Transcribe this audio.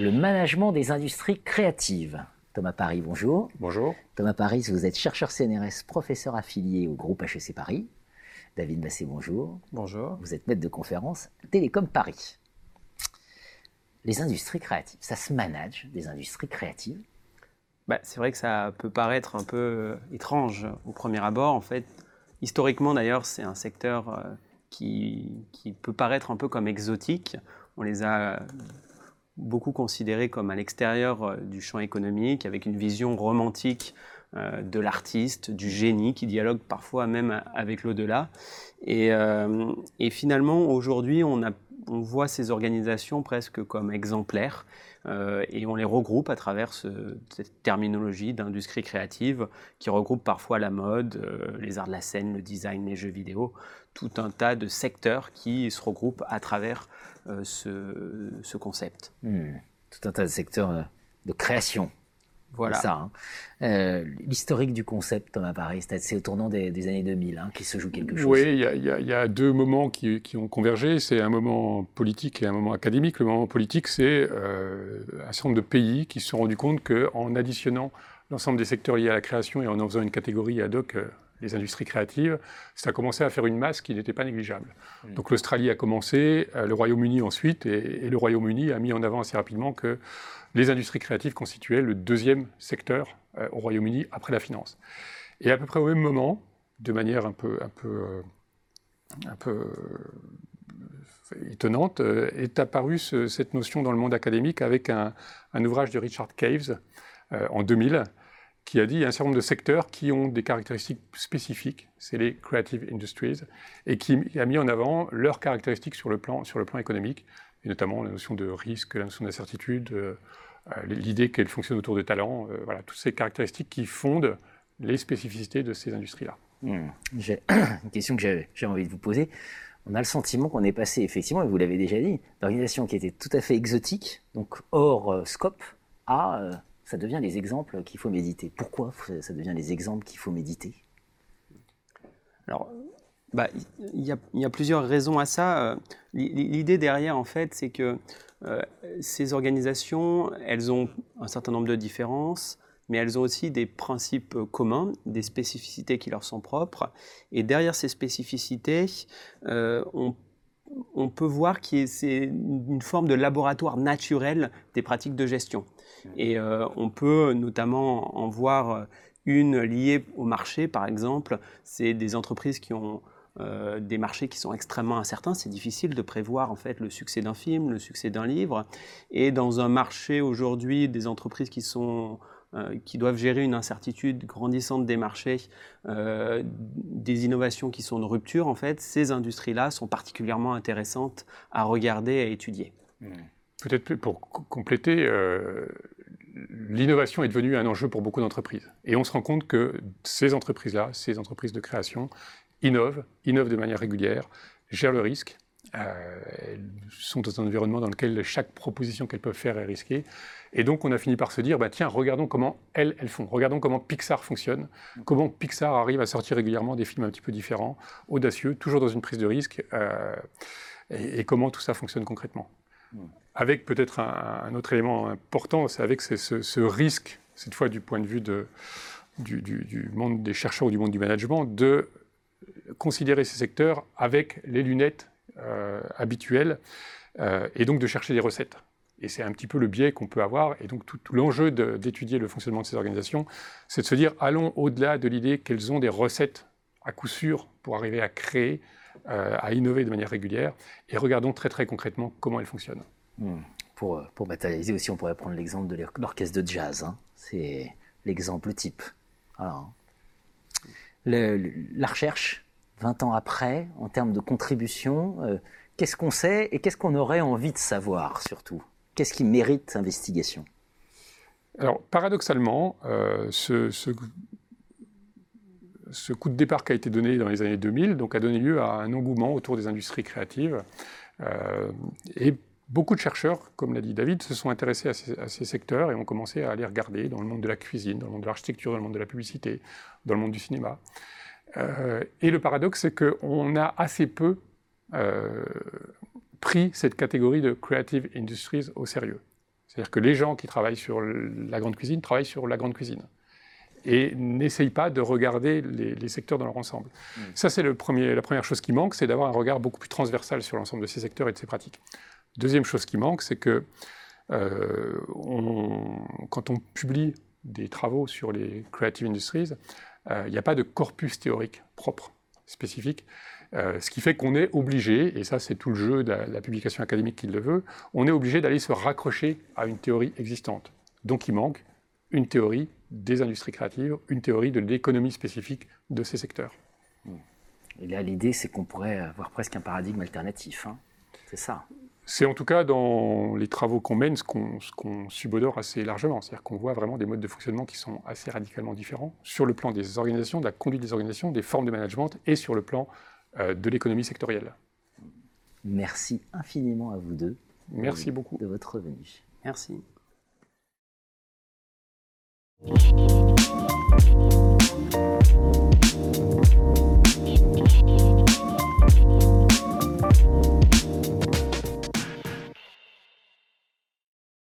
L'engagement des industries créatives. Thomas Paris, bonjour. Bonjour. Thomas Paris, vous êtes chercheur CNRS, professeur affilié au groupe HEC Paris. David Massé, bonjour. Bonjour. Vous êtes maître de conférence Télécom Paris. Les industries créatives, ça se manage des industries créatives? Bah, C'est vrai que ça peut paraître un peu euh, étrange au premier abord. En fait, historiquement d'ailleurs, c'est un secteur euh, qui, qui, peut paraître un peu comme exotique. On les a beaucoup considérés comme à l'extérieur euh, du champ économique, avec une vision romantique de l'artiste, du génie, qui dialogue parfois même avec l'au-delà. Et, finalement, aujourd'hui, on a on voit ces organisations presque comme exemplaires euh, et on les regroupe à travers cette terminologie d'industrie créative qui regroupe parfois la mode, euh, les arts de la scène, le design, les jeux vidéo, tout un tas de secteurs qui se regroupent à travers euh, ce, concept. Hmm. Tout un tas de secteurs de création. Voilà. ça. Hein. Euh, l'historique du concept, Thomas Paris, c'est au tournant des, années 2000 hein, qui se joue quelque chose. Oui, il y, a deux moments qui, ont convergé. C'est un moment politique et un moment académique. Le moment politique, c'est euh, un certain nombre de pays qui se sont rendus compte qu'en additionnant l'ensemble des secteurs liés à la création et en en faisant une catégorie ad hoc, euh, les industries créatives, ça a commencé à faire une masse qui n'était pas négligeable. Donc l'Australie a commencé, le Royaume-Uni ensuite, et, et le Royaume-Uni a mis en avant assez rapidement que les industries créatives constituaient le deuxième secteur euh, au Royaume-Uni après la finance. Et à peu près au même moment, de manière un peu, un peu, euh, un peu euh, étonnante, est apparue cette notion dans le monde académique avec un, ouvrage de Richard Caves en 2000 qui a dit qu'il y a un certain nombre de secteurs qui ont des caractéristiques spécifiques, c'est les creative industries, et qui a mis en avant leurs caractéristiques sur le plan, sur le plan économique et notamment la notion de risque, la notion d'incertitude, euh, euh, l'idée qu'elle fonctionne autour de talents, euh, voilà, toutes ces caractéristiques qui fondent les spécificités de ces industries-là. Hmm. J'ai une question que j'ai envie de vous poser. On a le sentiment qu'on est passé, effectivement, et vous l'avez déjà dit, d'organisations qui étaient tout à fait exotiques, donc hors scope, à ça devient les exemples qu'il faut méditer. Pourquoi ça devient les exemples qu'il faut méditer? Alors, bah, il y, a plusieurs raisons à ça. Euh, l'idée derrière, en fait, c'est que euh, ces organisations, elles ont un certain nombre de différences, mais elles ont aussi des principes communs, des spécificités qui leur sont propres. Et derrière ces spécificités, euh, on, on, peut voir que c'est une forme de laboratoire naturel des pratiques de gestion. Et on peut notamment en voir une liée au marché, par exemple. C'est des entreprises qui ont euh, des marchés qui sont extrêmement incertains. C'est difficile de prévoir en fait le succès d'un film, le succès d'un livre. Et dans un marché aujourd'hui, des entreprises qui sont euh, qui doivent gérer une incertitude grandissante des marchés, euh, des innovations qui sont de rupture, en fait, ces industries-là sont particulièrement intéressantes à regarder et à étudier. Mmh. Peut-être pour compléter, l'innovation est devenue un enjeu pour beaucoup d'entreprises. Et on se rend compte que ces entreprises-là, ces entreprises de création, innovent, innovent de manière régulière, gèrent le risque. Euh, elles sont dans un environnement dans lequel chaque proposition qu'elles peuvent faire est risquée. Et donc, on a fini par se dire, bah, tiens, regardons comment elles, elles font. Regardons comment Pixar fonctionne, comment Pixar arrive à sortir régulièrement des films un petit peu différents, audacieux, toujours dans une prise de risque, euh, et, comment tout ça fonctionne concrètement. Avec peut-être un, autre élément important, c'est avec ce, ce, risque, cette fois du point de vue de, du, du, monde des chercheurs ou du monde du management, de considérer ces secteurs avec les lunettes euh, habituelles euh, et donc de chercher des recettes. Et c'est un petit peu le biais qu'on peut avoir. Et donc tout, l'enjeu d'étudier le fonctionnement de ces organisations, c'est de se dire, allons au-delà de l'idée qu'elles ont des recettes à coup sûr pour arriver à créer, euh, à innover de manière régulière, et regardons très très concrètement comment elles fonctionnent. Hmm. Pour, pour matérialiser aussi, on pourrait prendre l'exemple de l'orchestre de jazz. Hein. C'est l'exemple type. Alors, la recherche, 20 ans après, en termes de contribution, euh, qu'est-ce qu'on sait et qu'est-ce qu'on aurait envie de savoir surtout? Qu'est-ce qui mérite investigation Alors, paradoxalement, euh, ce, coup de départ qui a été donné dans les années 2000 donc, a donné lieu à un engouement autour des industries créatives. Euh, et Beaucoup de chercheurs, comme l'a dit David, se sont intéressés à ces, secteurs et ont commencé à les regarder dans le monde de la cuisine, dans le monde de l'architecture, dans le monde de la publicité, dans le monde du cinéma. Euh, et le paradoxe, c'est qu'on a assez peu euh, pris cette catégorie de creative industries au sérieux. C'est-à-dire que les gens qui travaillent sur la grande cuisine travaillent sur la grande cuisine et n'essayent pas de regarder les, secteurs dans leur ensemble. Mm. Ça, c'est la première chose qui manque, c'est d'avoir un regard beaucoup plus transversal sur l'ensemble de ces secteurs et de ces pratiques. Deuxième chose qui manque, c'est que euh, quand on publie des travaux sur les creative industries, il n'y a pas de corpus théorique propre, spécifique. Euh, ce qui fait qu'on est obligé, et ça c'est tout le jeu de la, publication académique qui le veut, on est obligé d'aller se raccrocher à une théorie existante. Donc il manque une théorie des industries créatives, une théorie de l'économie spécifique de ces secteurs. Et là l'idée c'est qu'on pourrait avoir presque un paradigme alternatif, hein. c'est ça c'est en tout cas dans les travaux qu'on mène ce qu'on subodore assez largement. C'est-à-dire qu'on voit vraiment des modes de fonctionnement qui sont assez radicalement différents sur le plan des organisations, de la conduite des organisations, des formes de management et sur le plan euh, de l'économie sectorielle. Merci infiniment à vous deux. Merci beaucoup. De votre venue. Merci.